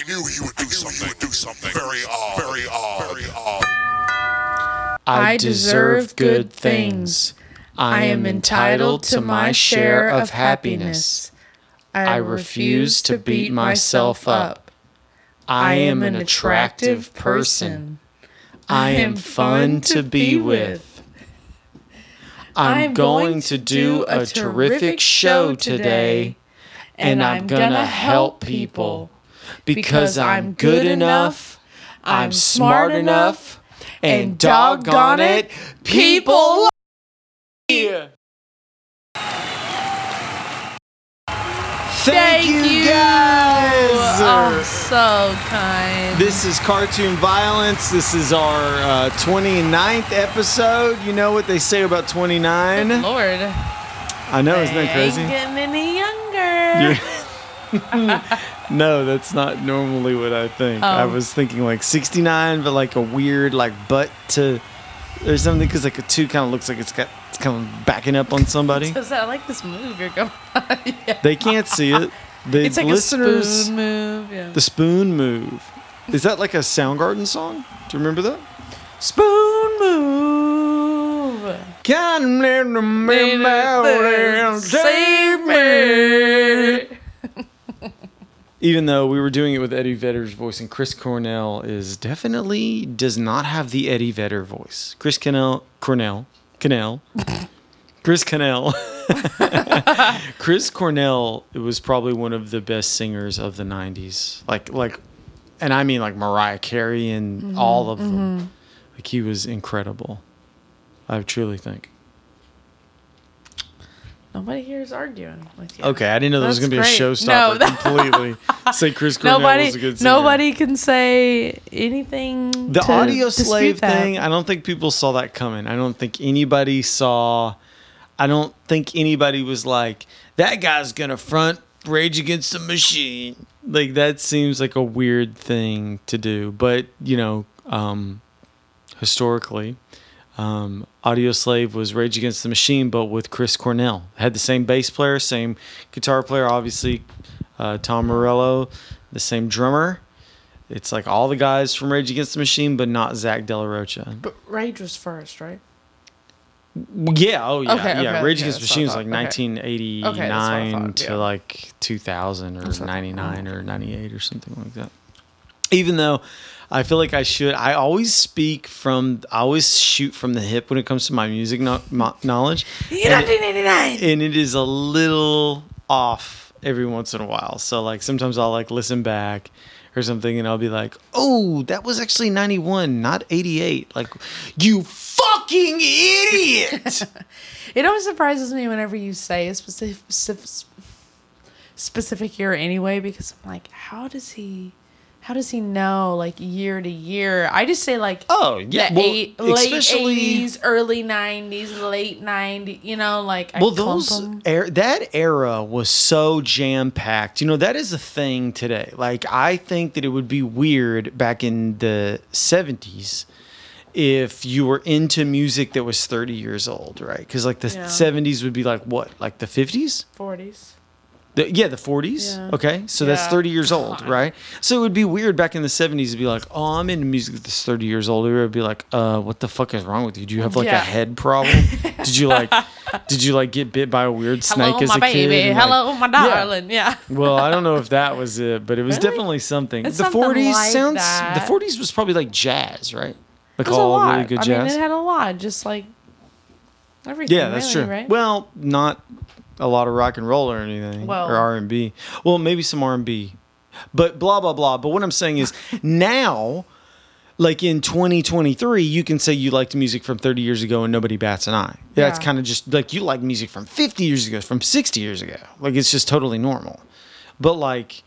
I knew he would do something. He would do something very odd. Very odd. Very odd. I deserve good things. I am entitled to my share of happiness. I refuse to beat myself up. I am an attractive person. I am fun to be with. I'm going to do a terrific show today, and I'm gonna help people because I'm good enough, I'm smart enough, and doggone it, people love me. Thank, you, guys. Oh, so kind. This is Cartoon Violence. This is our uh, 29th episode. You know what they say about 29? Good Lord. I know, isn't that crazy? Ain't getting any younger. No, that's not normally what I think. I Oh. was thinking like 69, but like a weird like butt to or something because like a two kind of looks like it's got it's kind of backing up on somebody. Because I like this move you're going yeah. They can't see it. The It's like listeners, a spoon move. Yeah. the spoon move. Is that like a Soundgarden song? Do you remember that? spoon move. Can't man Save me. Even though we were doing it with Eddie Vedder's voice, and Chris Cornell is definitely does not have the Eddie Vedder voice. Chris Cornell, Cornell, Cornell, Chris Cornell, Chris Cornell was probably one of the best singers of the '90s. Like, like, and I mean like Mariah Carey and mm-hmm, all of them. Mm-hmm. Like he was incredible. I truly think. Nobody here is arguing with you. Okay, I didn't know there was That's going to be a great. showstopper No, completely. Say Chris Cornell Nobody, was a good singer. nobody can say anything. The to audio dispute slave that. thing, I don't think people saw that coming. I don't think anybody saw. I don't think anybody was like, that guy's going to front Rage Against the Machine. Like, that seems like a weird thing to do. But, you know, um, historically, um, Audioslave was Rage Against the Machine, but with Chris Cornell. Had the same bass player, same guitar player, obviously, uh, Tom Morello, the same drummer. It's like all the guys from Rage Against the Machine, but not Zach De La Rocha. But Rage was first, right? Yeah, oh yeah, Okay, yeah. okay, Rage okay, Against the that's what I Machine was thought. like Okay. 1989 Okay, that's what I thought, to yeah. like 2000 or That's what I thought. 99 or 98 or something like that. Even though I feel like I should, I always speak from, I always shoot from the hip when it comes to my music no, mo- knowledge. And it- 1989. and it is a little off every once in a while. So like sometimes I'll like listen back or something and I'll be like, "Oh, that was actually 91, not 88." Like, "You fucking idiot." It always surprises me whenever you say a specific, specific year anyway, because I'm like, how does he, how does he know like year to year? I just say like, Oh, yeah, the well, eight, late eighties, early nineties, late nineties. You know, like well, those er- that era was so jam packed. You know, that is a thing today. Like I think that it would be weird back in the 70s if you were into music that was 30 years old, right? Cuz like the Yeah. 70s would be like what? Like the 50s? forties. The, yeah, the 40s. Yeah. Okay. So that's 30 years old, right? So it would be weird back in the 70s to be like, oh, I'm into music that's 30 years old. It would be like, uh, what the fuck is wrong with you? Do you have like a head problem? did you like, did you like get bit by a weird snake Hello, as my a baby. kid? like- Hello, my darling. Yeah. well, I don't know if that was it, but it was Really? definitely something. It's the something 40s like sounds, that. the 40s was probably like jazz, right? Like It was a all really good I jazz. mean, it had a lot, just like everything. Yeah, that's really, true. Right? Well, not a lot of rock and roll or anything, Well- or R and B. Well, maybe some R and B, but blah blah blah. But what I'm saying is now, like in 2023, you can say you liked music from 30 years ago and nobody bats an eye. That's Yeah. kind of just like you like music from 50 years ago, from 60 years ago. Like it's just totally normal. But like.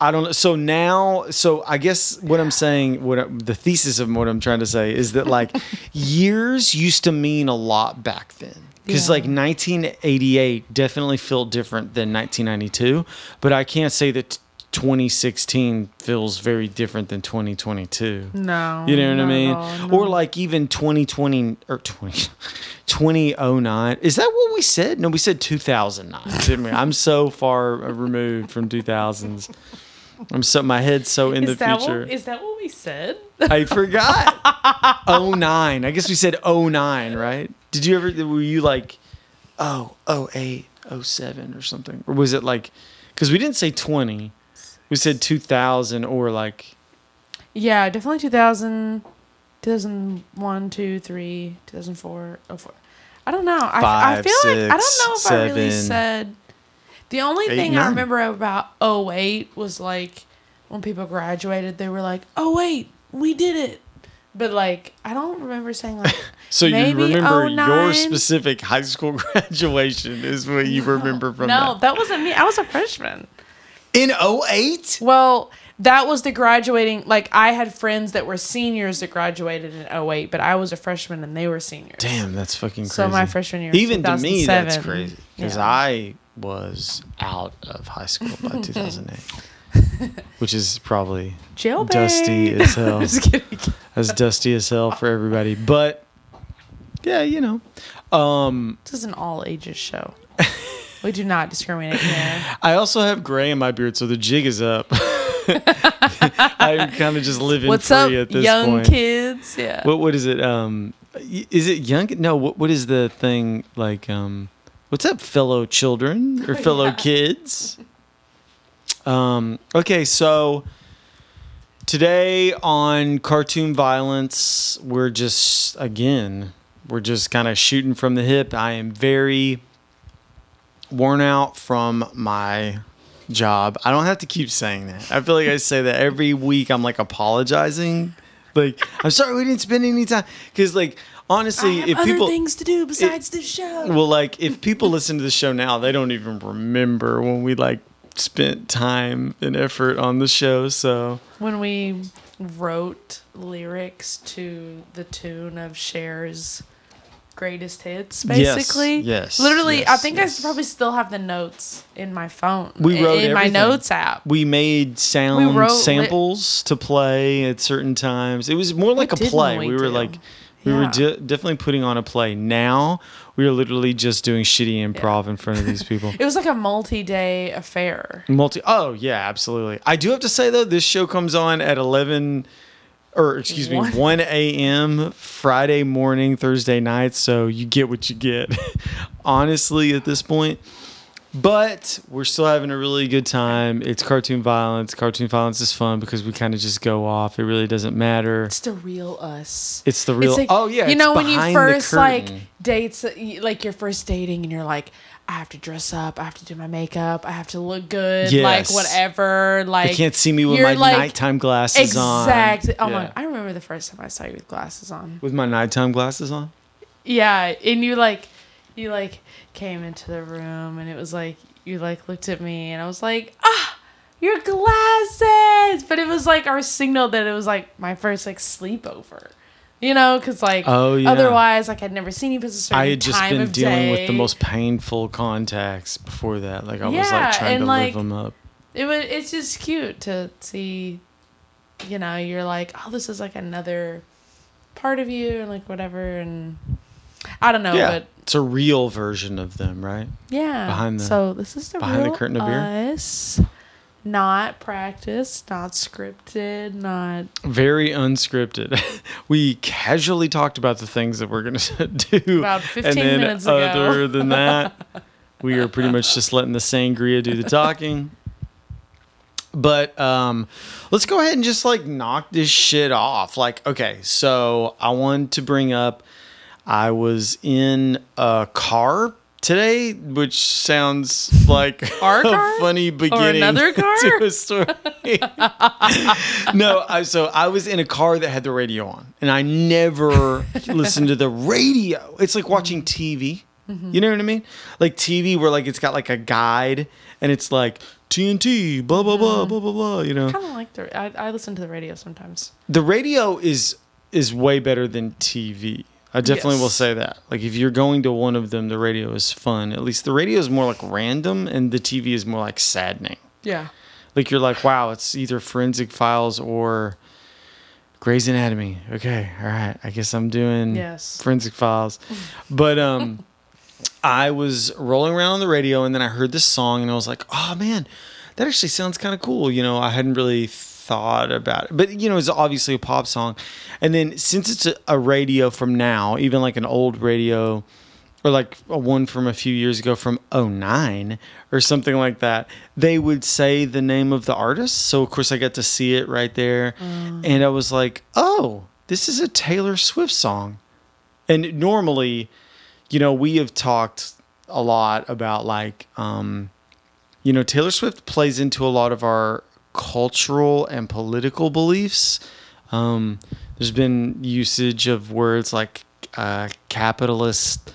I don't know. So now, so I guess what I'm saying, what I- the thesis of what I'm trying to say is that like years used to mean a lot back then. Because Yeah. like 1988 definitely felt different than 1992, but I can't say that 2016 feels very different than 2022. no. You know what I mean? all, no. Or like even 2020 or 20, 2009. Is that what we said? No, we said 2009, didn't we? I'm so far uh, removed from 2000s. I'm so my head's so in Is the future. what, is that what we said? I forgot. 09. I guess we said 09, right? Did you ever were you like oh, 08, 07 or something? Or was it like cuz we didn't say 20. We said 2000 or like Yeah, definitely 2000, 2001, 2, 3, 2004, 04. I don't know. I, I Five, feel like I don't know if six, I really said. The only eight, thing I remember about 08 was like when people graduated, they were like, "Oh wait, we did it." But like, I don't remember saying like. so you maybe remember your oh specific high school graduation is what you remember from No, that. that wasn't me. I was a freshman. In 08? Well, that was the graduating. Like, I had friends that were seniors that graduated in 08, but I was a freshman and they were seniors. Damn, that's fucking crazy. So my freshman year, was Even to me, that's crazy because Yeah. I was out of high school by 2008, which is probably Jailbait. dusty as hell. As dusty as hell for everybody. But yeah, you know, um, This is an all ages show. we do not discriminate here. I also have gray in my beard, so the jig is up. I'm kind of just living What's free up, at this young point. kids? Yeah. What what is it? Um, is it young? No. What what is the thing like? Um, what's up, fellow children or fellow Yeah. kids? Um. Okay, so today on cartoon violence, we're just again, we're just kind of shooting from the hip. I am very worn out from my job. I don't have to keep saying that. I feel like I say that every week. I'm like apologizing. Like, I'm sorry we didn't spend any time because, like, honestly, I have if other people things to do besides this show. well, like, if people listen to the show now, they don't even remember when we like spent time and effort on the show. So when we wrote lyrics to the tune of Cher's greatest hits, basically. yes, yes Literally, I think yes. I probably still have the notes in my phone. We wrote in my notes app. we made sound li- samples to play at certain times. It was more like a play. we We, were like, we were de- definitely putting on a play. Now we are literally just doing shitty improv in front of these people. It was like a multi-day affair. Multi. Oh yeah, absolutely. I do have to say though, this show comes on at eleven, or excuse me, One. one a.m. Friday morning, Thursday night. So you get what you get. Honestly, at this point. But we're still having a really good time. It's cartoon violence. Cartoon violence is fun because we kind of just go off. It really doesn't matter. It's the real us. It's the real. It's like, oh yeah, you know when you first like dates, uh, like you're first dating, and you're like, I have to dress up, I have to do my makeup, I have to look good, like whatever. Like They can't see me with my like- nighttime glasses on. Exactly. Oh Yeah. my! I remember the first time I saw you with glasses on. With my nighttime glasses on. Yeah, and you like, you like came into the room, and it was like you like looked at me, and I was like, ah, your glasses. But it was like our signal that it was like my first like sleepover. You know, because like Oh, yeah. otherwise, like I'd never seen you because a certain I had just been dealing with the most painful contacts before that. Like I was Yeah, like trying and, to like, live them up. It was. It's just cute to see. You know, you're like, oh, this is like another part of you, and like whatever, and I don't know, yeah, but it's a real version of them, right? Yeah. Behind the- so this is the behind the curtain of beer? us. Not practiced, not scripted, not Very unscripted. we casually talked about the things that we're gonna do, About 15 and then minutes ago. other than that, we are pretty much just letting the sangria do the talking. But um, let's go ahead and just like knock this shit off. Like, okay, so I wanted to bring up. I was in a car today, which sounds like Our a car? funny beginning another car? to a story. no, I, so I was in a car that had the radio on, and I never listened to the radio. It's like watching mm-hmm. TV. Mm-hmm. You know what I mean? Like TV, where like it's got like a guide, and it's like TNT, blah blah blah blah blah blah. You know, kind of like the. I, I listen to the radio sometimes. the radio is is way better than TV. I definitely will say that. Like if you're going to one of them, the radio is fun. At least the radio is more like random, and the TV is more like saddening. Yeah. Like you're like, wow, it's either Forensic Files or Grey's Anatomy. Okay, all right. I guess I'm doing Yes. Forensic Files. But um I was rolling around on the radio and then I heard this song and I was like, oh man, that actually sounds kind of cool. You know, I hadn't really thought about it, but you know, it's obviously a pop song. And then since it's a, a radio from now, even like an old radio or like a one from a few years ago from 09 or something like that they would say the name of the artist. So of course i got to see it right there. And i was like oh this is a taylor swift song. And normally you know we have talked a lot about like um you know taylor swift plays into a lot of our cultural and political beliefs um there's been usage of words like uh, capitalist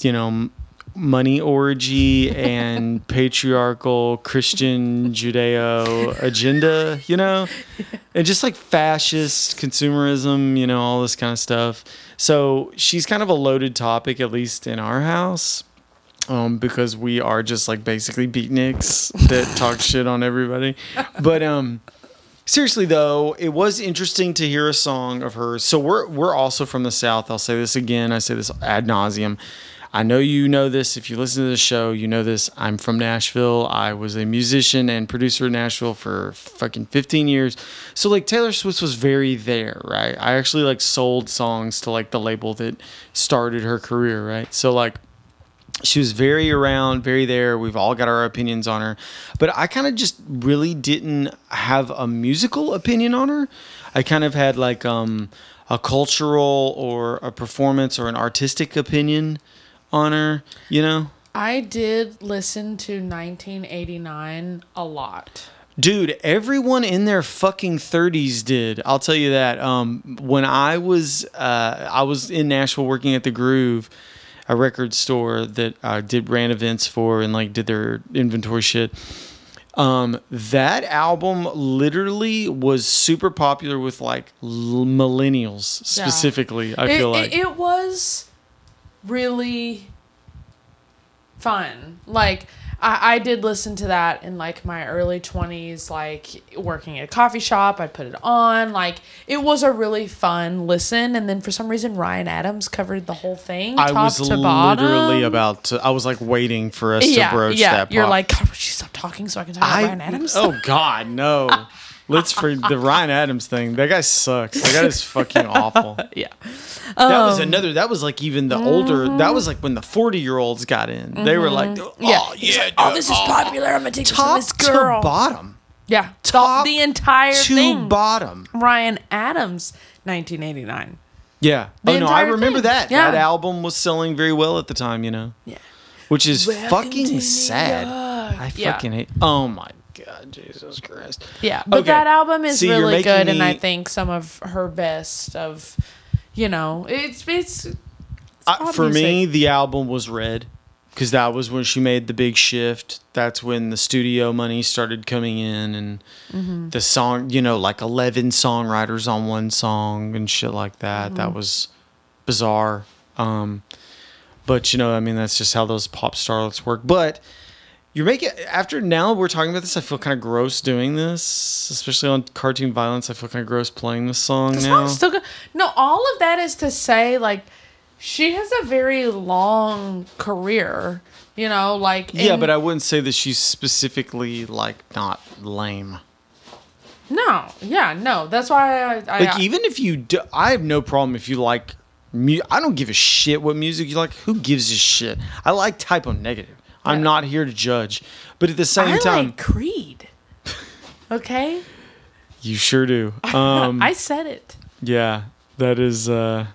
you know, money orgy and patriarchal Christian Judeo agenda, you know, and just like fascist consumerism, you know, all this kind of stuff. So she's kind of a loaded topic, at least in our house. Um, because we are just like basically beatniks that talk shit on everybody. But um seriously though, it was interesting to hear a song of hers. So we're we're also from the South. I'll say this again. I say this ad nauseum. I know you know this. If you listen to the show, you know this. I'm from Nashville. I was a musician and producer in Nashville for fucking 15 years. So like Taylor Swift was very there, right? I actually like sold songs to like the label that started her career, right? So like she was very around, very there. We've all got our opinions on her, but I kind of just really didn't have a musical opinion on her. I kind of had like um, a cultural or a performance or an artistic opinion on her. You know, I did listen to 1989 a lot. dude, everyone in their fucking thirties did. I'll tell you that. Um, when I was uh, I was in Nashville working at the Groove, a record store that I did ran events for and like did their inventory shit. Um, that album literally was super popular with like l- millennials Yeah. specifically. I it, feel like it, it was really fun. Like I, I did listen to that in like my early twenties, like working at a coffee shop. I'd put it on. Like it was a really fun listen. And then for some reason, Ryan Adams covered the whole thing. I top was to literally bottom. about to. I was like waiting for us yeah, to broach yeah. that. You're pop. like, God, would you stop talking so I can talk about I, Ryan Adams? Oh God, no. Let's for the Ryan Adams thing. That guy sucks. That guy is fucking awful. yeah. That Um, was another. That was like even the older. That was like when the forty year olds got in. They were like, oh Mm-hmm. Yeah. yeah, like, oh, this is popular. I'm gonna take this from top this girl. to bottom, yeah. top the entire to thing. bottom. Ryan Adams, 1989. Yeah. The oh no, I remember thing. that. Yeah. That album was selling very well at the time. You know. Yeah. Which is Welcome fucking sad. York. I Yeah. fucking hate. Oh my god, Jesus Christ. Yeah, but Okay. that album is See, really good, and I think some of her best of, you know, it's it's. it's Uh, for me, the album was Red because that was when she made the big shift. That's when the studio money started coming in, and Mm-hmm. the song, you know, like eleven songwriters on one song and shit like that. Mm-hmm. That was bizarre. Um, but you know, I mean, that's just how those pop starlets work. But you're making after now we're talking about this. I feel kind of gross doing this, especially on cartoon violence. I feel kind of gross playing this song The now. still good. No, all of that is to say, like, she has a very long career. You know, like yeah, and- but I wouldn't say that she's specifically like not lame. no, yeah, no. That's why I, I Like even if you, do, I have no problem if you like. Mu- I don't give a shit what music you like. Who gives a shit? I like Type O Negative. I'm not here to judge, but at the same I time, like Creed. Okay, you sure do. Um, I said it. Yeah, that is uh,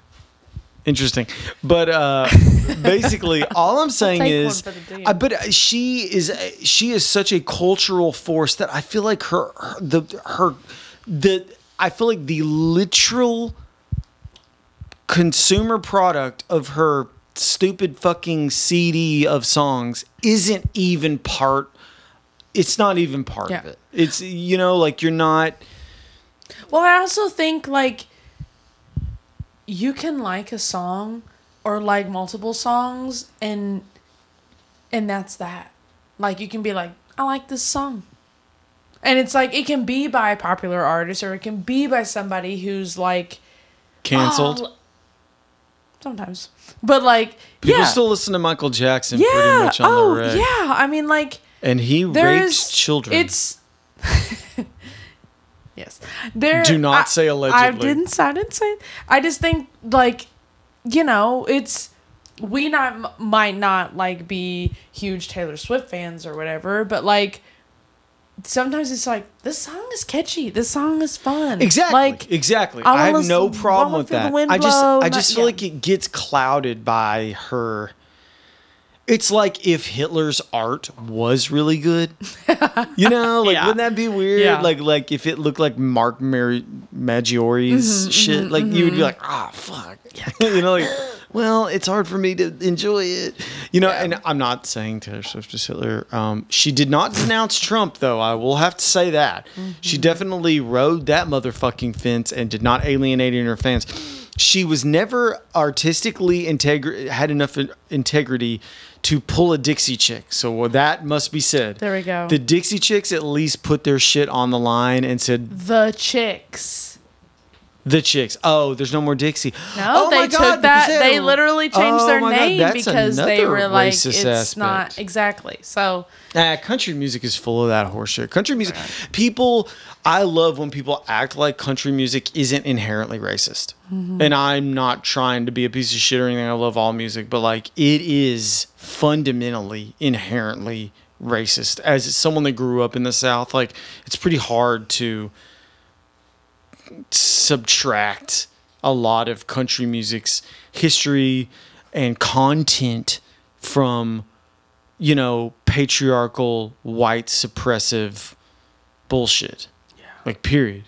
interesting. But uh, basically, all I'm saying is, but uh, she is she is such a cultural force that I feel like her, her the her the I feel like the literal consumer product of her stupid fucking CD of songs isn't even part. It's not even part of it. It's you know like you're not. Well, I also think like you can like a song or like multiple songs and and that's that. Like you can be like, I like this song. And it's like it can be by a popular artist or it can be by somebody who's like Cancelled. oh, sometimes. But like People yeah. still listen to Michael Jackson yeah. pretty much on oh, the reg. yeah. I mean like and he rapes children. It's yes. There. Do not I- say I allegedly. didn't. I didn't say. I just think like, you know, it's we not might not like be huge Taylor Swift fans or whatever, but like. Sometimes it's like this song is catchy. This song is fun. Exactly. Like exactly. I I, have listen- no problem with that. I just blow, I not- just feel yeah. like it gets clouded by her. It's like if Hitler's art was really good. You know, like Yeah. wouldn't that be weird? Yeah. Like like if it looked like Mark Mar- Maggiori's Mm-hmm, shit, like you would be like, ah, fuck. you know, like, well, it's hard for me to enjoy it. You know, and I'm not saying Taylor Swift is Hitler. Um, she did not denounce Trump, though. I will have to say that. She definitely rode that motherfucking fence and did not alienate her fans. She was never artistically integri- had enough integrity to pull a Dixie chick. So that must be said. There we go. The Dixie chicks at least put their shit on the line and said, the chicks. The chicks. Oh, there's no more Dixie. No, oh they took God, that. because They literally changed Oh their God, name because they were like, it's not exactly. So Nah, country music is full of that horseshit. Country music, people, I love when people act like country music isn't inherently racist. Mm-hmm. And I'm not trying to be a piece of shit or anything. I love all music, but like it is fundamentally, inherently racist. As someone that grew up in the South, like it's pretty hard to subtract a lot of country music's history and content from you know patriarchal white suppressive bullshit. Yeah. Like period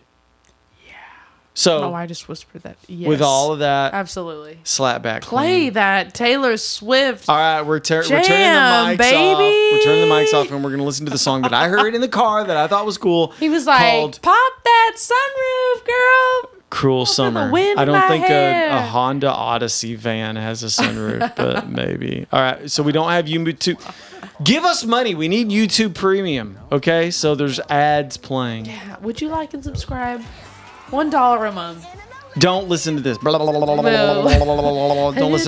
so oh, I just whispered that. Yes. with all of that absolutely slapback play queen. that Taylor Swift. all right we're, tur- we're turning the Jam, mics off we're turning the mics off and we're gonna listen to the song that i heard in the car that i thought was cool he was like, called "Pop that sunroof, girl." Cruel Summer. I don't think a, a. Honda Odyssey van has a sunroof, but maybe. All right, so we don't have YouTube. Give us money. We need YouTube Premium. Okay, so there's ads playing. Yeah. Would you like and subscribe? One dollar a month. Don't listen to this. Don't listen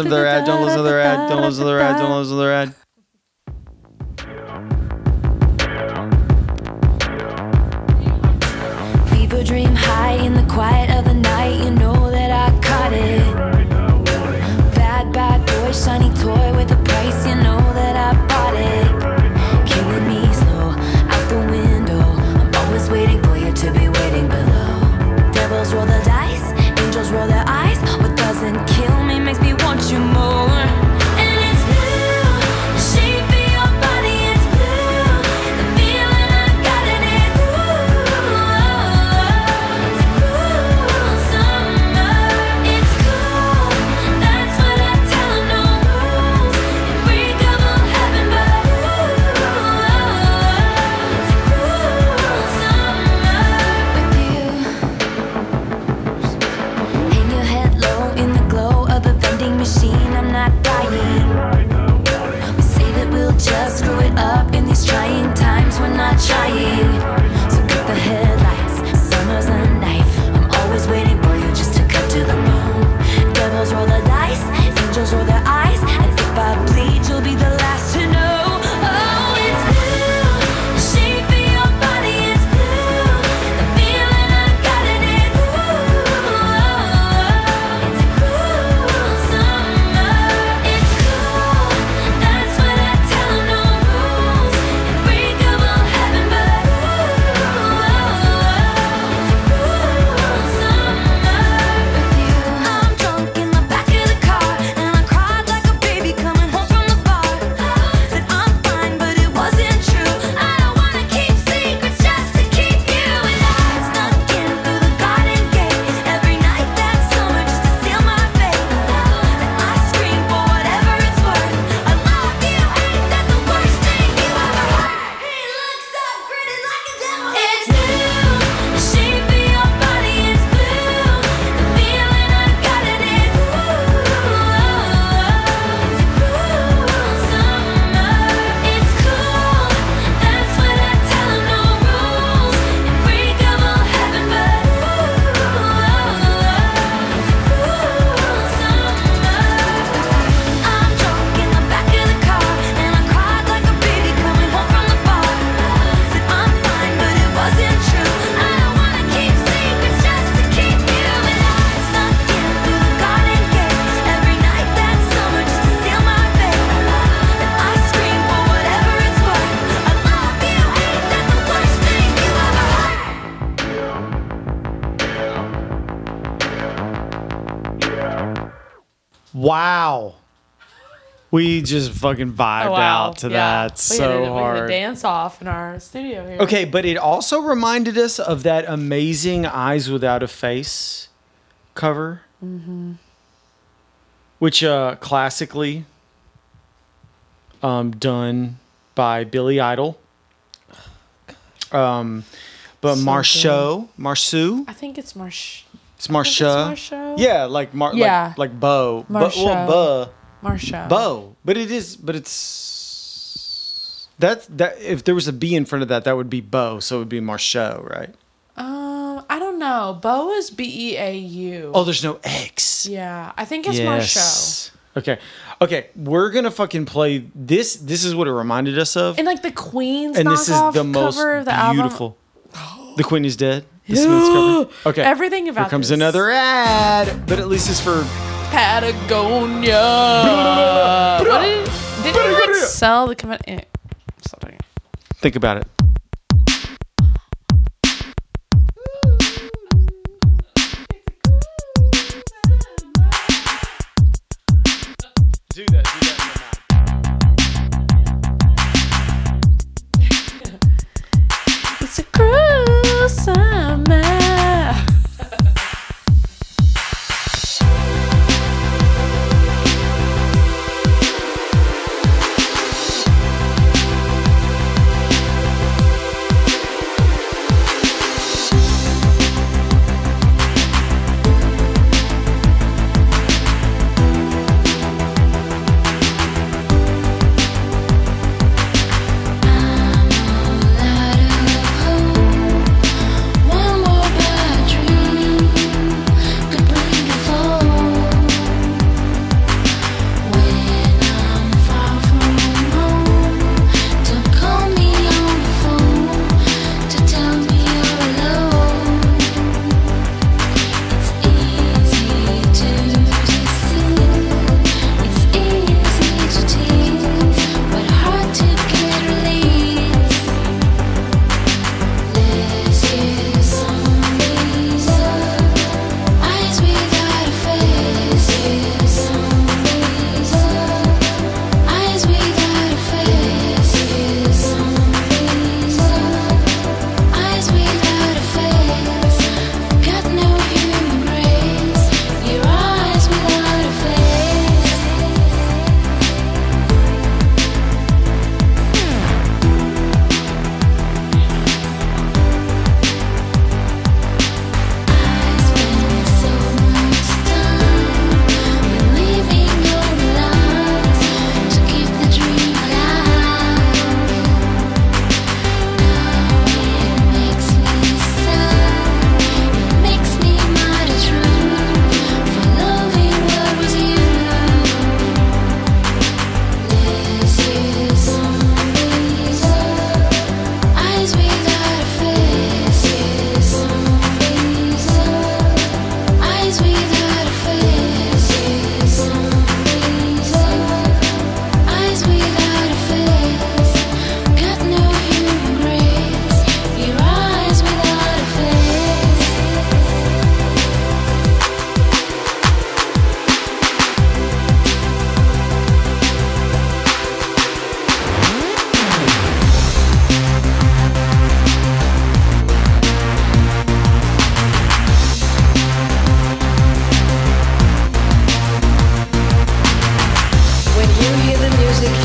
to their ad. Don't listen to their ad. Don't listen to their ad. Don't listen to their ad. People dream high in the quiet of the night. You know that I caught it. Bad, bad boy, shiny toy with a price. You know that I bought it. We just fucking vibed Oh, wow. out to Yeah. that We so a, We had a dance off in our studio here. Okay, but it also reminded us of that amazing Eyes Without a Face cover, Mm-hmm. which uh, classically um, done by Billy Idol. Um, but So Marceau, Marceau, I think it's Marsh. it's. Marceau. Yeah, like Mar, Yeah. like like Bo, Bo Marceau. well, Bo, Marsha. Bo, but it is, but it's that that if there was a B in front of that, that would be Bo, so it would be Marceau, right? Um, I don't know. Bo is B E A U. Oh, there's no X. yeah. I think it's Marsha. Okay. Okay. We're gonna fucking play this. This is what it reminded us of. And like the Queen's And this is the most cover of the album. beautiful. The Queen is dead. The Smiths cover. Okay. Everything about Here comes this. another ad, but at least it's for. Patagonia. what did, did he like sell the command? Eh, something. Think about it.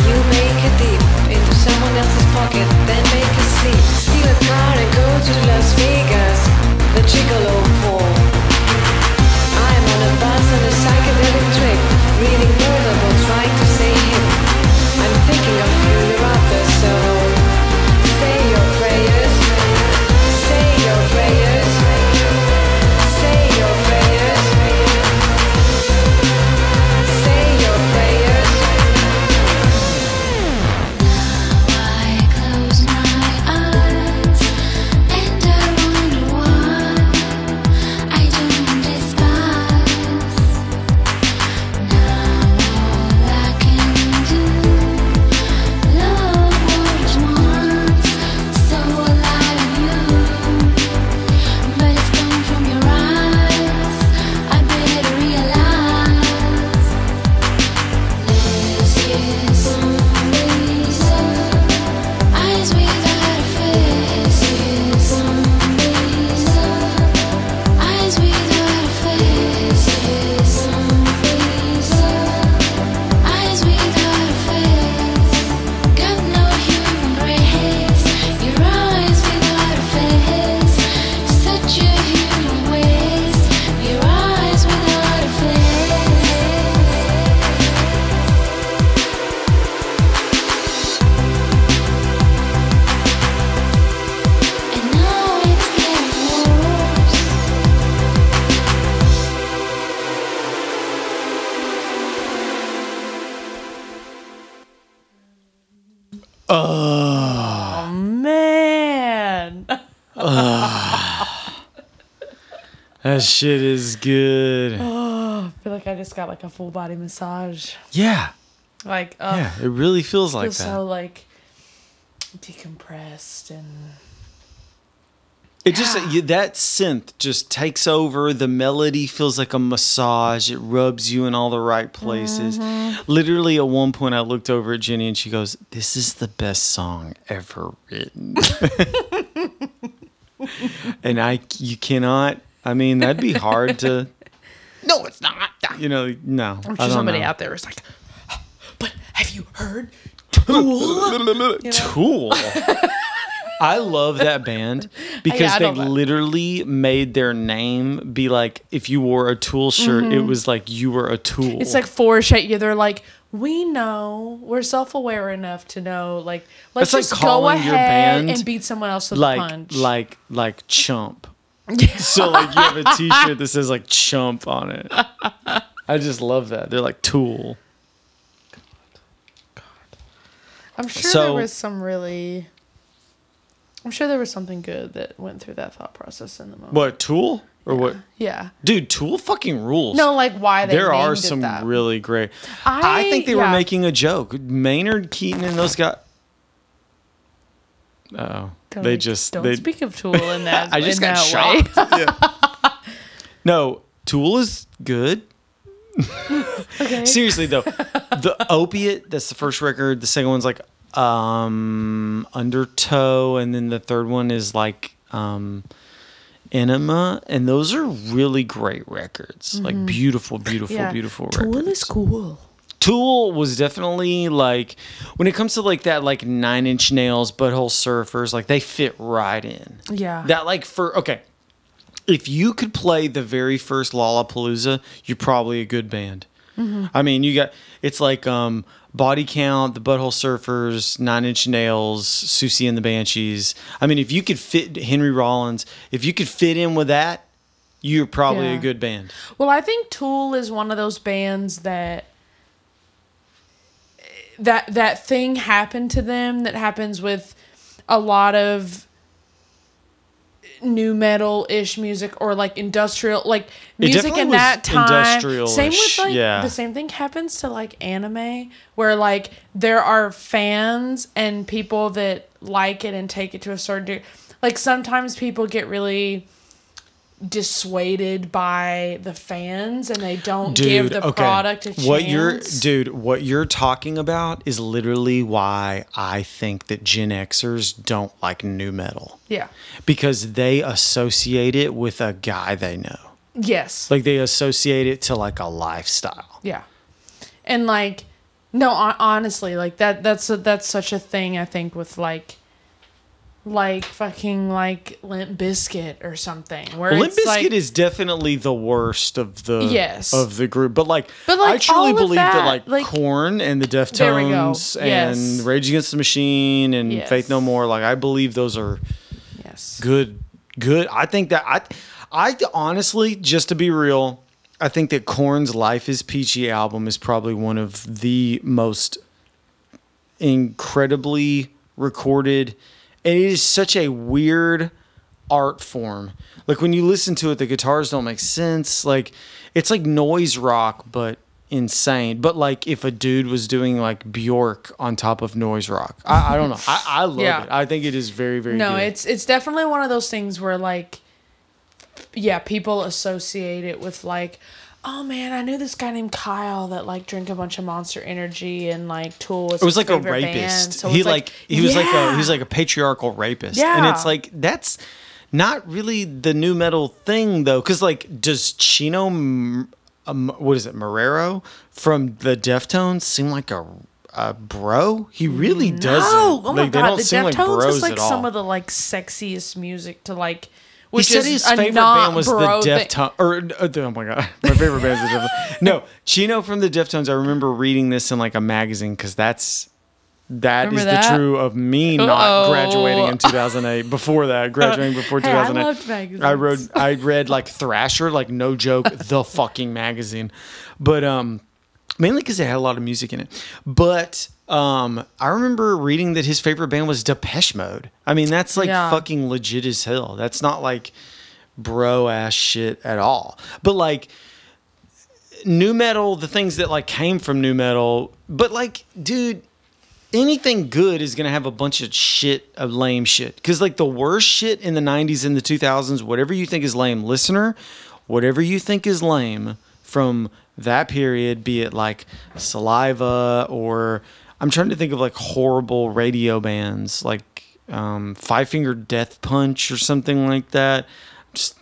you make it deep into someone else's pocket. That shit is good. I feel like I just got like a full body massage. Yeah. Like, uh, Yeah. It really feels like feels that. so like decompressed and It just Yeah. you, that synth just takes over. The melody feels like a massage. It rubs you in all the right places. Mm-hmm. Literally, at one point, I looked over at Jenny and she goes, "This is the best song ever written." and I, you cannot. I mean, that'd be hard to. no, it's not. You know, no. I'm sure somebody know. out there is like, but have you heard Tool? Tool. I love that band because I they literally made their name be like if you wore a Tool shirt, it was like you were a tool. Mm-hmm. It's like for shit. Yeah, they're like, we know we're self-aware enough to know, like, let's That's like just go calling your ahead and beat someone else with a like punch. like like chump. So like you have a T-shirt that says like chump on it. I just love that. They're like Tool. God. God. I'm sure So- there was some really. I'm sure there was something good that went through that thought process in the moment. What Tool or what? Yeah. Dude, Tool fucking rules. No, like why they there are some that. really great. I, I- think they were making a joke. Maynard Keenan and those guys. Oh, Don't- they just don't they. speak of Tool in that. I just in got that shocked. Yeah. No, Tool is good. Okay. Seriously though, the opiate. That's the first record. The second one's like um Undertow, and then the third one is like um Enema, and those are really great records. Like beautiful, beautiful, Mm-hmm. yeah. beautiful Tool records. is cool. Tool was definitely like when it comes to like that like nine inch nails butthole surfers like they fit right in. Yeah. That like for okay, if you could play the very first Lollapalooza, you're probably a good band. Mm-hmm. I mean, you got it's like um Body Count, the Butthole Surfers, Nine Inch Nails, Siouxsie and the Banshees. I mean, if you could fit Henry Rollins, if you could fit in with that, you're probably a good band. Well, I think Tool is one of those bands that that that thing happened to them that happens with a lot of nu metal ish music or like industrial like music in that time. Same with like yeah. the same thing happens to like anime where like there are fans and people that like it and take it to a certain degree. Like sometimes people get really dissuaded by the fans and they don't give the product a chance. What you're, dude, what you're talking about is literally why I think that Gen Xers don't like nu metal yeah. because they associate it with a guy they know. Yes. Like they associate it to like a lifestyle. yeah. And like no, honestly, like that that's a, that's such a thing I think with like like fucking like Limp Bizkit or something where Limp Bizkit like is definitely the worst of the Yes. of the group, but like, But, like, I truly believe that, that, like, like- Korn and the There we go. Deftones and Rage Against the Machine and Yes. Faith No More, like I believe those are yes. good good i think that i i honestly just to be real i think that korn's life is peachy album is probably one of the most incredibly recorded and it is such a weird art form. Like when you listen to it the guitars don't make sense. Like it's like noise rock but insane. But like if a dude was doing like bjork on top of noise rock i, I don't know. I, I love Yeah. it. I think it is very very No, good. it's it's definitely one of those things where like yeah, people associate it with like oh man, I knew this guy named Kyle that like drank a bunch of Monster Energy and like Tool was It was like a rapist. band. So he it's like, he was like a he was like a patriarchal rapist. Yeah. And it's like that's not really the nu metal thing though cuz like does Chino um, what is it? Moreno from the Deftones seem like a a bro? He really doesn't. Oh, oh my like they god, don't the seem like Deftones bros is like some of the like sexiest music to like. He Which said is his favorite band was the. Deftones. Or uh, oh my god, my favorite band is the Deftones. No, Chino from the Deftones. I remember reading this in like a magazine because that's that is Remember the that? true of me not Uh-oh. graduating in 2008. Before that, graduating before Hey, I 2008. loved magazines. I read I read like Thrasher, like no joke, the fucking magazine. But um mainly because it had a lot of music in it. But um I remember reading that his favorite band was Depeche Mode. I mean, that's like Yeah. fucking legit as hell. That's not like bro ass shit at all. But like nu metal, the things that like came from nu metal, but like, dude, anything good is gonna have a bunch of shit of lame shit. Cause like the worst shit in the '90s and the 2000s, whatever you think is lame, listener, whatever you think is lame from that period, be it like Saliva or I'm trying to think of like horrible radio bands like um, Five Finger Death Punch or something like that. Just,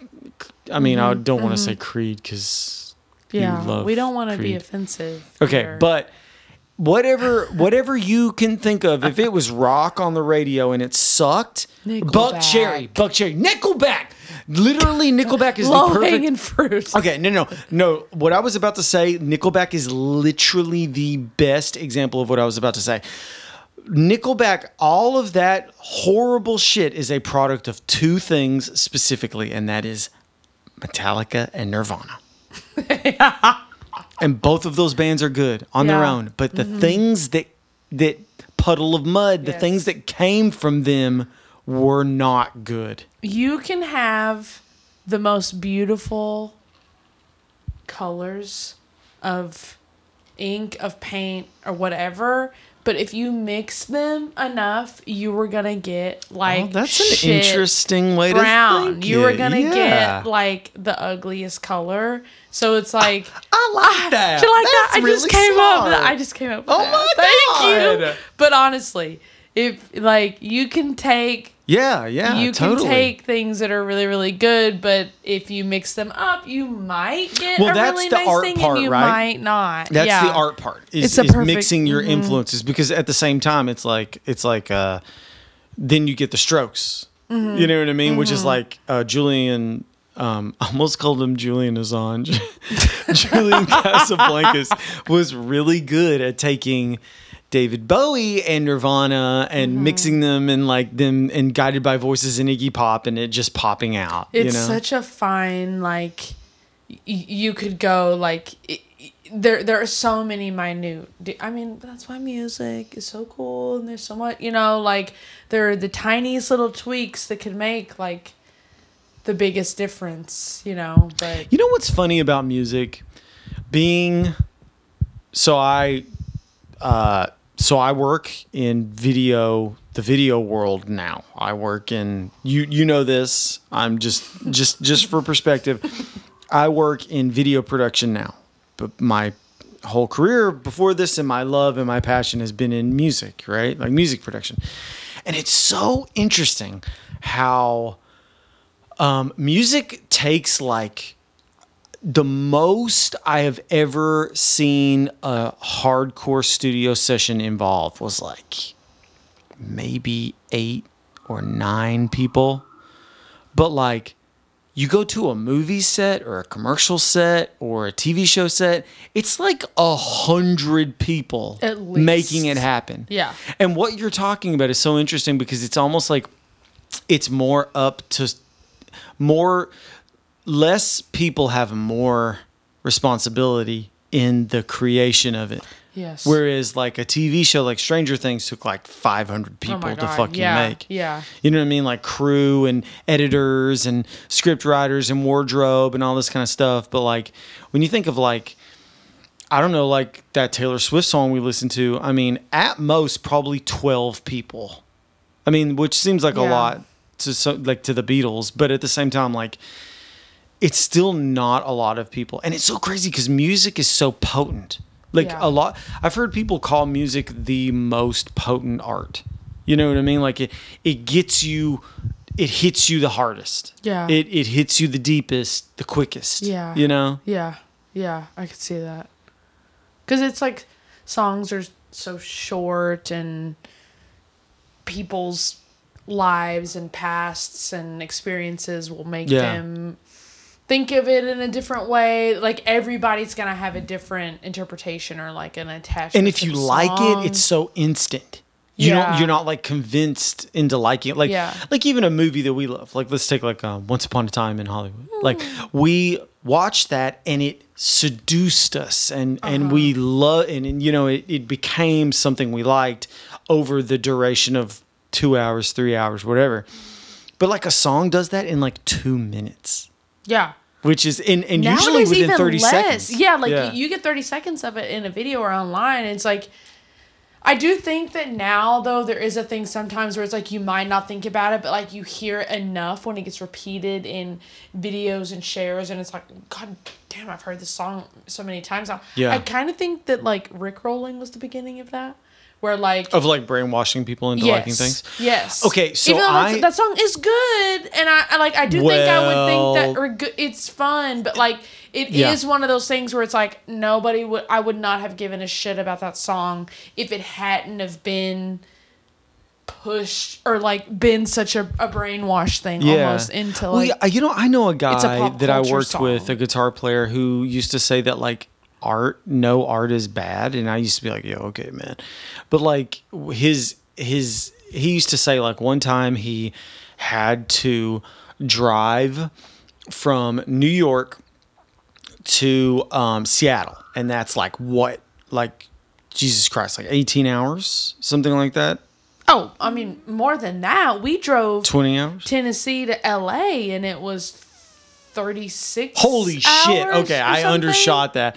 I mean, I don't want to say Creed because Yeah, love we don't want to be offensive. Okay, but whatever whatever you can think of, if it was rock on the radio and it sucked, Buckcherry, Buck Cherry, Nickelback. Literally, Nickelback is the low perfect. hanging fruit. Okay, no, no, no. What I was about to say, Nickelback is literally the best example of what I was about to say. Nickelback, all of that horrible shit is a product of two things specifically, and that is Metallica and Nirvana. and both of those bands are good on their Yeah. own, but the mm-hmm. things that that Puddle of Mudd, the Yes. things that came from them were not good. You can have the most beautiful colors of ink, of paint, or whatever. But if you mix them enough, you were gonna get oh, like Oh, that's an interesting way to brown. think You were gonna Yeah. get like the ugliest color. So it's like I like ah, that. Do you like that? That's I just really came up. I just came up. With Oh that. my Thank God. Thank you. But honestly, if like you can take Yeah, yeah, you totally. can take things that are really really good, but if you mix them up, you might get Well, a that's really the nice art thing, part, and you right? might not. That's yeah. the art part. Is, It's a is perfect- mm-hmm. mixing your influences because at the same time it's like it's like uh then you get the strokes. Mm-hmm. You know what I mean? Which is like uh Julian um almost called him Julian Assange. Julian Casablancas was really good at taking David Bowie and Nirvana and Mm-hmm. mixing them and like them and guided by voices and Iggy Pop and it just popping out. It's you know? such a fine like y- you could go like i i- there there are so many minute I mean that's why music is so cool and there's so much you know like there are the tiniest little tweaks that could make like the biggest difference you know but You know what's funny about music? Being so I uh so I work in video the video world now. I work in you you know this. I'm just just just for perspective. I work in video production now. But my whole career before this and my love and my passion has been in music, right? Like music production. And it's so interesting how um, music takes like the most I have ever seen a hardcore studio session involve was like maybe eight or nine people. But like you go to a movie set or a commercial set or a TV show set, it's like a hundred people At least. making it happen. Yeah. And what you're talking about is so interesting because it's almost like it's more up to more less people have more responsibility in the creation of it. yes Whereas like a TV show like Stranger Things took like 500 Oh people my to fucking yeah, make. yeah You know what I mean? Like crew and editors and script writers and wardrobe and all this kind of stuff. But like when you think of like I don't know, like that Taylor Swift song we listened to, I mean, at most probably 12 people. I mean, which seems like a lot to so, like to the Beatles, but at the same time like it's still not a lot of people. And it's so crazy cuz music is so potent. Like Yeah. a lot I've heard people call music the most potent art. You know what I mean? Like it it gets you it hits you the hardest. Yeah. It it hits you the deepest, the quickest. Yeah. You know? Yeah, yeah, I could see that. Cause it's like songs are so short and people's lives and pasts and experiences will make Yeah. them think of it in a different way. Like everybody's gonna have a different interpretation or like an attachment. And if you like song. it, it's so instant. You Yeah. don't you're not like convinced into liking it. Like Yeah. like even a movie that we love. Like let's take like um, Once Upon a Time in Hollywood. Like we watched that and it seduced us and and we Uh-huh. love and, and you know it, it became something we liked over the duration of two hours, three hours, whatever. but like a song does that in like two minutes, Yeah. Which is in and usually Nowadays, within even thirty less. seconds. Yeah, like You, you get 30 seconds of it in a video or online. And it's like, I do think that now, though, there is a thing sometimes where it's like you might not think about it, but like you hear it enough when it gets repeated in videos and shares. And it's like, God damn, I've heard this song so many times now. Yeah. I kind of think that like Rick rolling was the beginning of that, where like. of like brainwashing people into liking things. Yes. Okay, so even though I- that song is good, and I, I like I do think I would think that or it's fun, but like it is Yeah. one of those things where it's like nobody would I would not have given a shit about that song if it hadn't have been pushed or like been such a, a brainwash thing almost into Well, yeah, you know, I know a guy pop that I worked with, a guitar player who used to say that like art, no art is bad, and I used to be like, yeah, okay, man, but like his his he used to say like one time he had to drive from New York to um, Seattle, and that's like what like Jesus Christ, like eighteen hours, something like that, oh I mean more than that. We drove twenty hours. Tennessee to L.A. and it was thirty six Holy shit! Okay, I undershot that.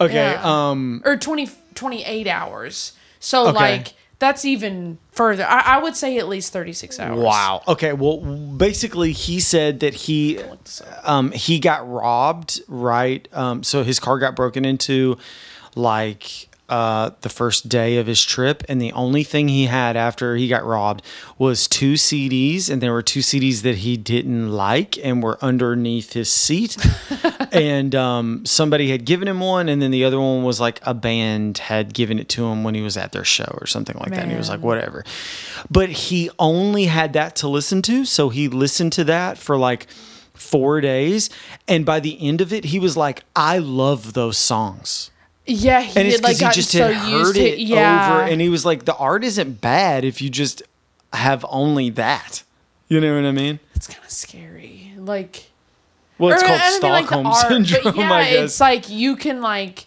Okay, Yeah. um, or 20, 28 hours. So Okay. like that's even further. I, I would say at least thirty six hours. wow. Okay, well, basically, he said that he, um, he got robbed. Right. Um, so his car got broken into, like. Uh, the first day of his trip, and the only thing he had after he got robbed was two CDs, and there were two CDs that he didn't like and were underneath his seat. and um, somebody had given him one, and then the other one was like a band had given it to him when he was at their show or something like that. And he was like, whatever. But he only had that to listen to, so he listened to that for like four days, and by the end of it, he was like, I love those songs. Yeah, he And it's had like he just so had used heard to it yeah. over, and he was like, the art isn't bad if you just have only that. You know what I mean? it's kind of scary. Like Well, it's or, uh, called I don't mean, like, Stockholm art, but syndrome, yeah, I guess. it's like you can like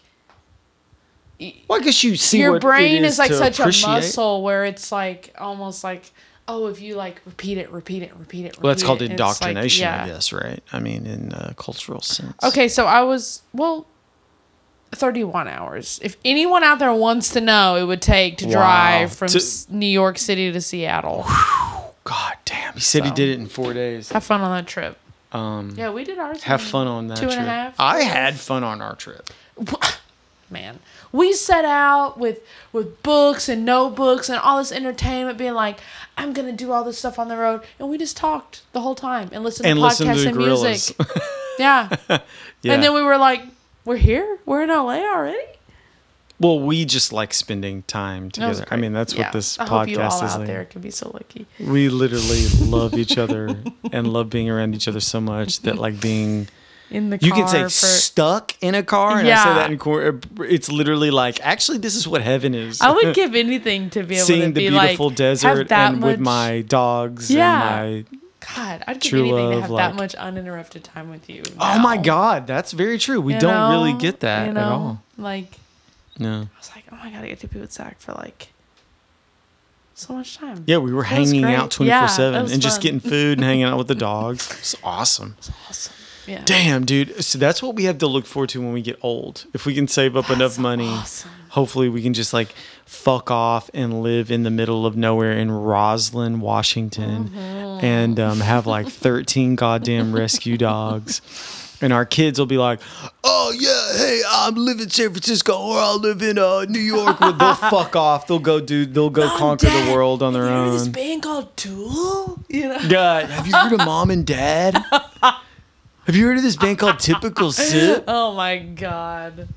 well, I guess you see your brain is, like such appreciate. a muscle where it's like almost like oh if you like repeat it repeat it repeat it Well, that's called it, it's like- indoctrination, yeah. I guess, right? I mean, in a cultural sense. Okay, so I was well, thirty-one hours. If anyone out there wants to know, it would take to Wow. drive from To- S- New York City to Seattle. God damn, he said he did it in four days. Have fun on that trip. Um, Yeah, we did ours. have fun on that two and a trip. half, I had fun on our trip. man. We set out with with books and notebooks and all this entertainment, being like, "I'm gonna do all this stuff on the road," and we just talked the whole time and listened And to podcasts and music. yeah. Yeah. and then we were like, "We're here. We're in LA already." well, we just like spending time together. I mean, that's Yeah. what this I hope you all podcast is out like. there can be so lucky. We literally love each other and love being around each other so much that like being in the car. you can say for stuck in a car and I say that in cor- er, it's literally like actually this is what heaven is. I would give anything to be able seeing to the be beautiful like desert and much, with my dogs Yeah. and my God, I'd give true anything to have like- that much uninterrupted time with you. Oh my god, that's very true. We you don't really get that You know? at all. Like No. I was like, oh my god, I get to be with Zach for like so much time. Yeah, we were That was hanging great. out Yeah, 24 7 that was and just fun. getting food and hanging out with the dogs. It's awesome. It's awesome. Yeah. Damn, dude. So that's what we have to look forward to when we get old. If we can save up enough money, awesome. Hopefully we can just like fuck off and live in the middle of nowhere in Roslyn, Washington, Mm-hmm. and um, have like 13 goddamn rescue dogs. And our kids will be like, "Oh yeah, hey, I'm living in San Francisco, or I'll live in uh, New York." Well, they'll fuck off. They'll go do. They'll go conquer Dad, the world on their have you heard of this band called Tool? You know. God, have you heard of Mom and Dad? Have you heard of this band called Typical Sip? Oh my god.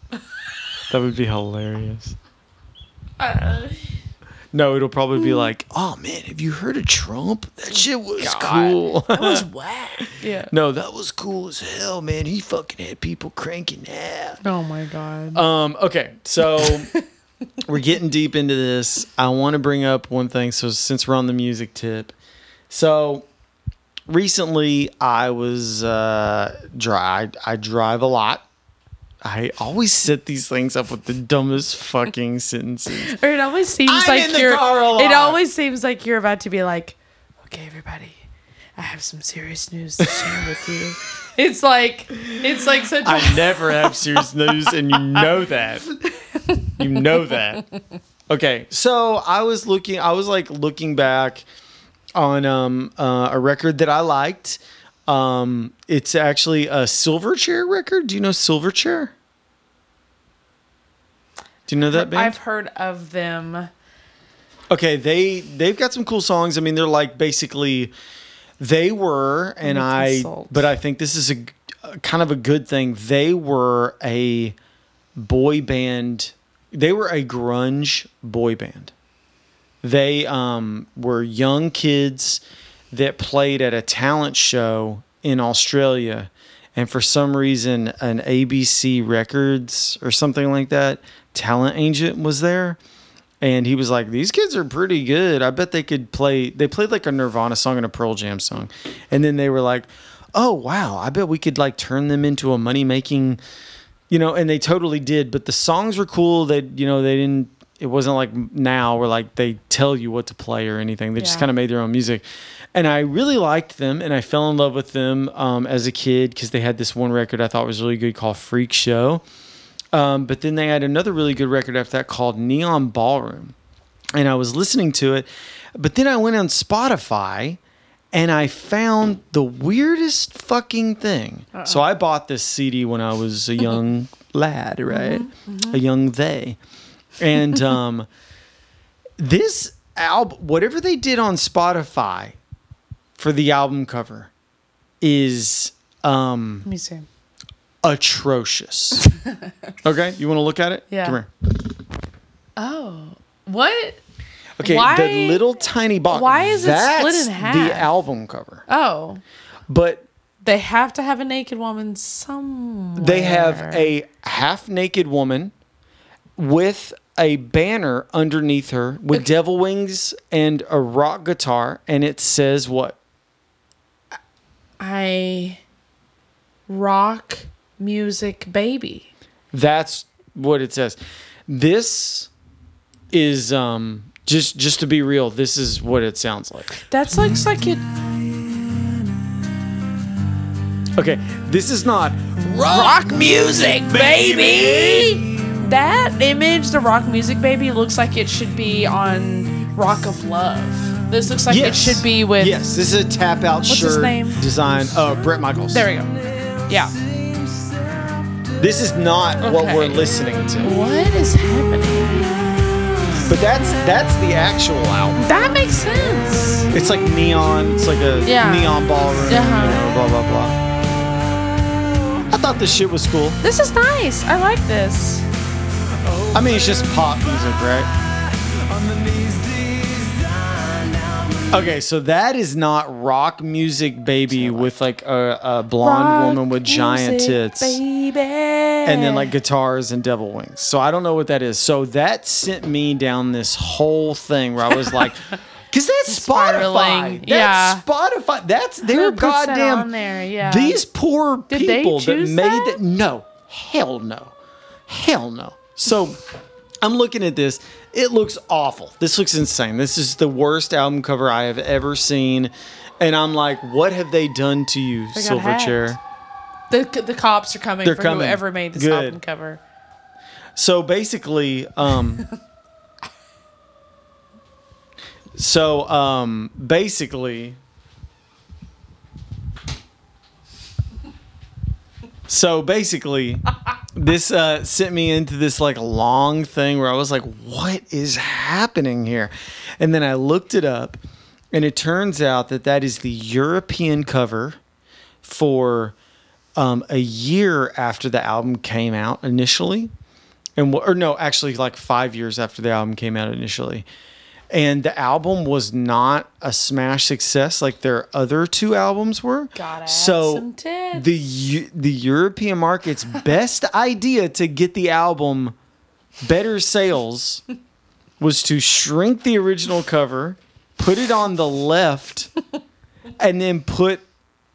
That would be hilarious. Uh, No, it'll probably be like, oh man, have you heard of Trump? That shit was God. cool. that was whack. Yeah. no, that was cool as hell, man. He fucking had people cranking out. Oh my god. Um, okay, so we're getting deep into this. I want to bring up one thing. So since we're on the music tip, so recently I was uh dry. I drive a lot. I always set these things up with the dumbest fucking sentences. Or it always seems I'm like you're. a. It always seems like you're about to be like, okay, everybody, I have some serious news to share with you. It's like it's like such a I never have serious news, and you know that. You know that. Okay, so I was looking. I was like looking back on um, uh, a record that I liked. Um, it's actually a Silverchair record. Do you know Silverchair? Do you know that band? I've heard of them. Okay, they they've got some cool songs. I mean, they're like basically they were, and I. consult. But I think this is a, a kind of a good thing. They were a boy band. They were a grunge boy band. They um, were young kids that played at a talent show in Australia, and for some reason, an ABC Records or something like that talent agent was there and he was like, "These kids are pretty good. I bet they could play." They played like a Nirvana song and a Pearl Jam song, and then they were like, "Oh wow, I bet we could like turn them into a money making." You know, and they totally did. But the songs were cool. They, you know, they didn't. It wasn't like now where like they tell you what to play or anything. They just kind of made their own music, and I really liked them. And I fell in love with them um, as a kid because they had this one record I thought was really good called "Freak Show." Um, but then they had another really good record after that called Neon Ballroom. And I was listening to it. But then I went on Spotify and I found the weirdest fucking thing. So I bought this CD when I was a young lad, right? A young they. And um, this album, whatever they did on Spotify for the album cover, is um, Let me see. atrocious. okay, you want to look at it? Yeah. Come here. Oh, what? Okay, Why- the little tiny box. why is it split in half? The album cover, Oh, but they have to have a naked woman somewhere. they have a half naked woman with a banner underneath her with devil wings and a rock guitar, and it says what? I rock music baby. That's what it says. This is um just just to be real. This is what it sounds like. That looks like it. Okay, this is not Rock music baby. That image, the rock music baby, looks like it should be on Rock of Love. This looks like it should be with. Yes, this is a tap out What's shirt his name? design. Oh, Bret Michaels. There we go. Yeah. This is not what we're listening to. What is happening? But that's that's the actual album. That makes sense. It's like neon. It's like a Yeah. neon ballroom. You Uh-huh. know, blah blah blah. I thought this shit was cool. This is nice. I like this. I mean, it's just pop music, right? Okay, so that is not rock music, baby, with like a, a blonde Rock woman with giant music, tits. baby. and then like guitars and devil wings. So I don't know what that is. So that sent me down this whole thing where I was like, because that's. Spotify. Yeah. That's Spotify. That's their Who puts that goddamn. on there? Yeah. These poor Did people that made that? that. No, hell no, hell no. So I'm looking at this. It looks awful. This looks insane. This is the worst album cover I have ever seen. And I'm like, what have they done to you, They got Silverchair? The, the cops are coming They're for coming. whoever made this Good. album cover. So basically, um, so um, basically, so basically, this uh, sent me into this like long thing where I was like, "What is happening here?" And then I looked it up, and it turns out that that is the European cover for um, a year after the album came out initially and or no, actually like five years after the album came out initially. And the album was not a smash success like their other two albums were. Gotta so some tits. the the European market's best idea to get the album better sales was to shrink the original cover, put it on the left, and then put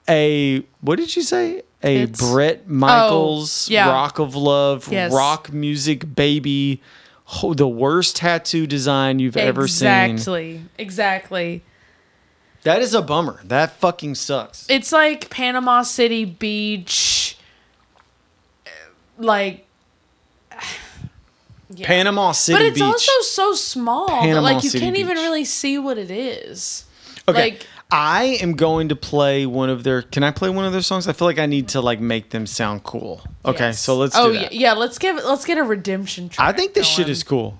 a what did you say? A It's- Bret Michaels oh, yeah. Rock of Love Yes. rock music baby, ho- the worst tattoo design you've ever seen. Exactly. Exactly. That is a bummer. That fucking sucks. It's like Panama City Beach, uh, like. Yeah. Panama City But it's Beach. also so small that Panama like you City can't even really see what it is. okay. Like I am going to play one of their. Can I play one of their songs? I feel like I need to like make them sound cool. Okay, yes. so let's Oh do that. yeah, yeah. Let's give let's get a redemption track. I think this shit going. is cool.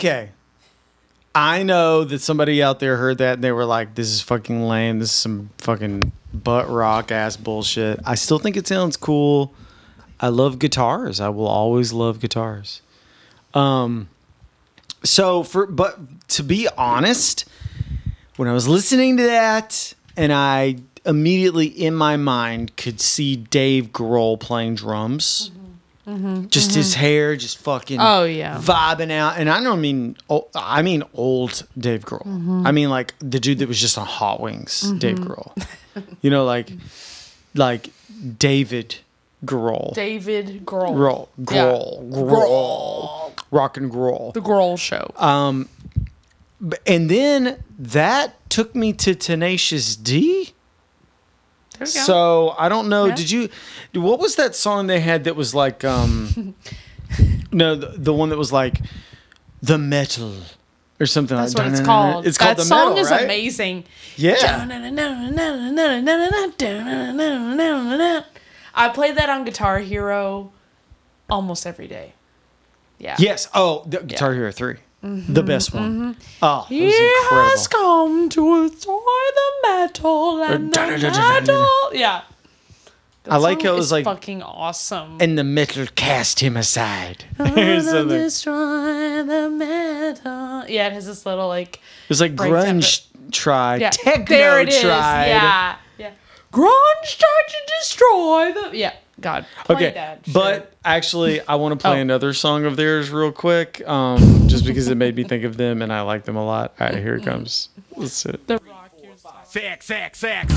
Okay. I know that somebody out there heard that and they were like, this is fucking lame. This is some fucking butt rock ass bullshit. I still think it sounds cool. I love guitars. I will always love guitars. Um so for but to be honest, when I was listening to that and I immediately in my mind could see Dave Grohl playing drums. Just his hair, just fucking Oh, yeah. vibing out. And I don't mean, oh, I mean old Dave Grohl. Mm-hmm. I mean like the dude that was just on Hot Wings, Dave Grohl. You know, like like David Grohl. David Grohl. Grohl. Yeah. Grohl. Grohl. rock and Grohl. The Grohl Show. Um, And then that took me to Tenacious D. there we go. So I don't know. Yeah. Did you? What was that song they had that was like? um No, the, the one that was like the metal or something. That's like what it's called. It's called that the song metal, is right? amazing. Yeah. I play that on Guitar Hero almost every day. Yeah. Yes. Oh, the Guitar Hero 3 Mm-hmm, the best one. Oh, it He was has come to destroy the metal and the metal. Yeah. That I like how it was like- fucking awesome. And the metal cast him aside. or Gonna something. It destroy the metal. Yeah, it has this little like It was like grunge tried, yeah. techno there it is. tried. Yeah, yeah. Grunge tried to destroy the yeah. God. Play Okay, that but actually, I want to play Oh. another song of theirs real quick, um, just because it made me think of them and I like them a lot. All right, here it comes. Let's see. the rock. Sex, sex, sex.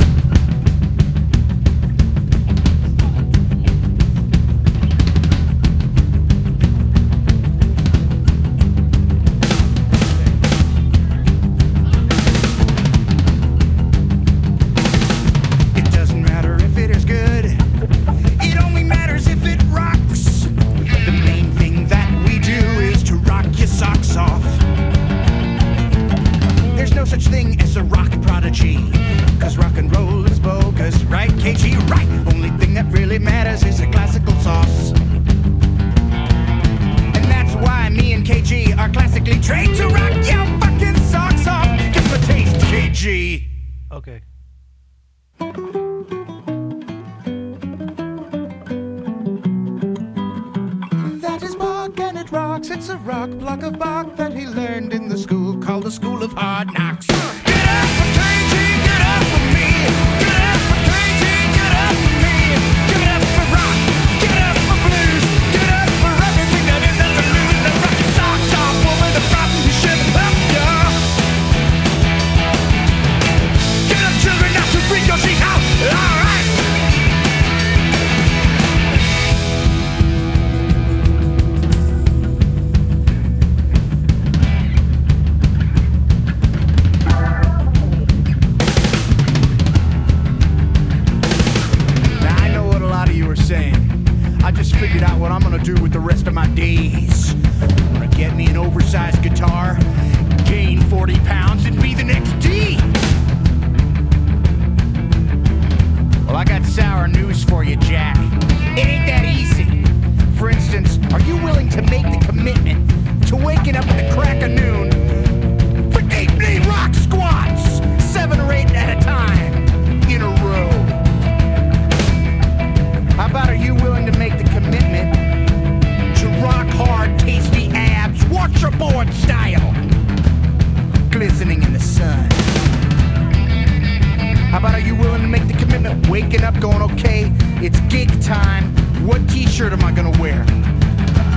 What t-shirt am I gonna wear?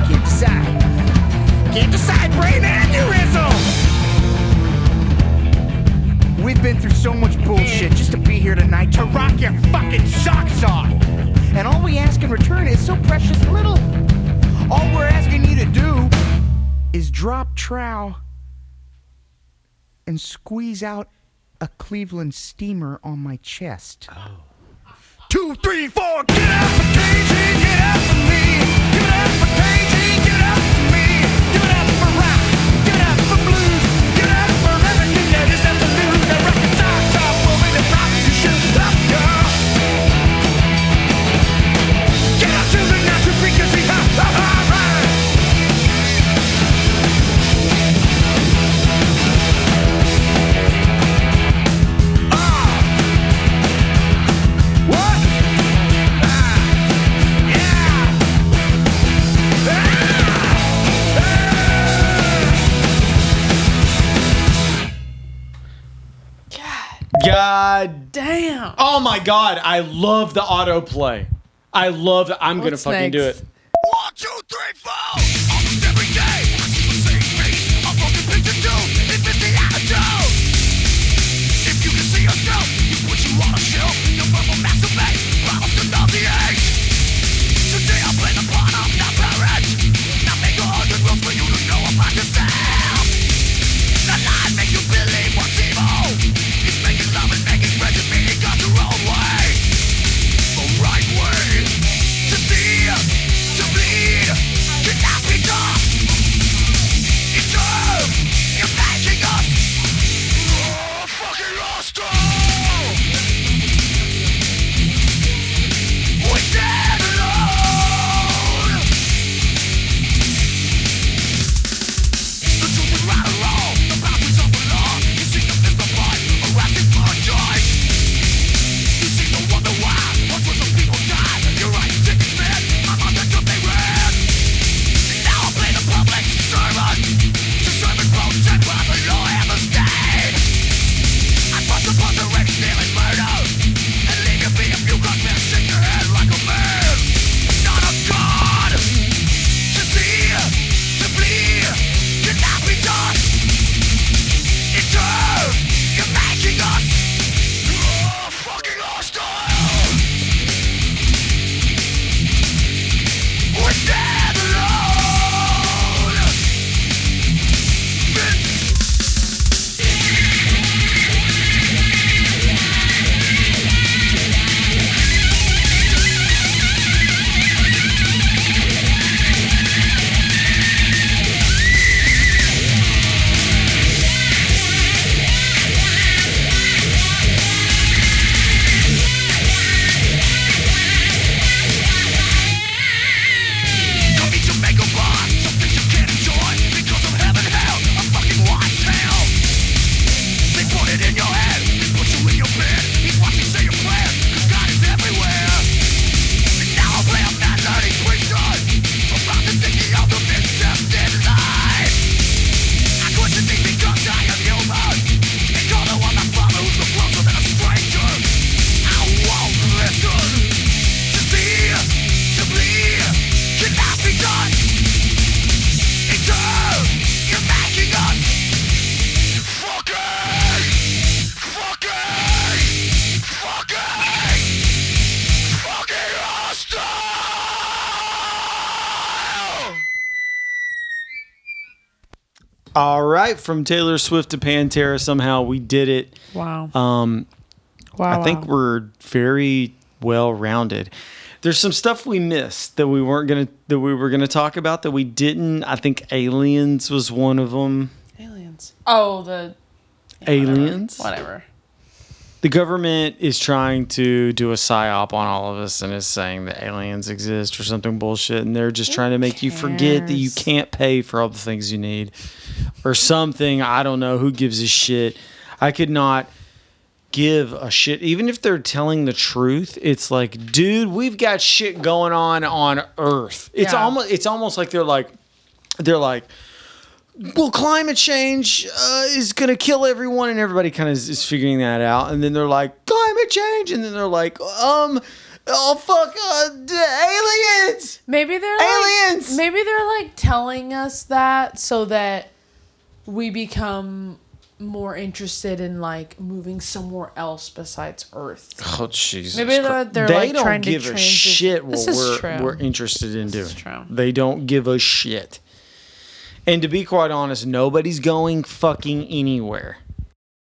Can't decide. Can't decide, brain aneurysm! We've been through so much bullshit just to be here tonight to rock your fucking socks off. And all we ask in return is so precious little. All we're asking you to do is drop trow and squeeze out a Cleveland steamer on my chest. Oh. Two, three, four, get up for KG, get up for me. Get up for KG, God. Damn. Oh my God. I love the autoplay. I love that. I'm going to What's fucking do next? it. One, two, three, four. Right, from Taylor Swift to Pantera, somehow we did it. Wow. Um, wow. I think wow. we're very well rounded. There's some stuff we missed that we weren't gonna that we were gonna talk about that we didn't. I think aliens was one of them. aliens. Oh, the aliens. whatever. The government is trying to do a psyop on all of us and is saying that aliens exist or something bullshit, and they're just trying to make you forget that you cares? can't pay for all the things you need or something. I don't know. Who gives a shit? I could not give a shit. Even if they're telling the truth, it's like, dude, we've got shit going on on Earth. It's Yeah. almost it's almost like they're like they're like well, climate change uh, is going to kill everyone, and everybody kind of is, is figuring that out. And then they're like, climate change, and then they're like, um, oh fuck, uh, d- aliens. Maybe they're Aliens! Like, maybe they're like telling us that so that we become more interested in like moving somewhere else besides Earth. Oh Jesus! Maybe they're- they're, they like, don't trying to give a transition- shit what we're we're interested in doing. is true. They don't give a shit. And to be quite honest, nobody's going fucking anywhere.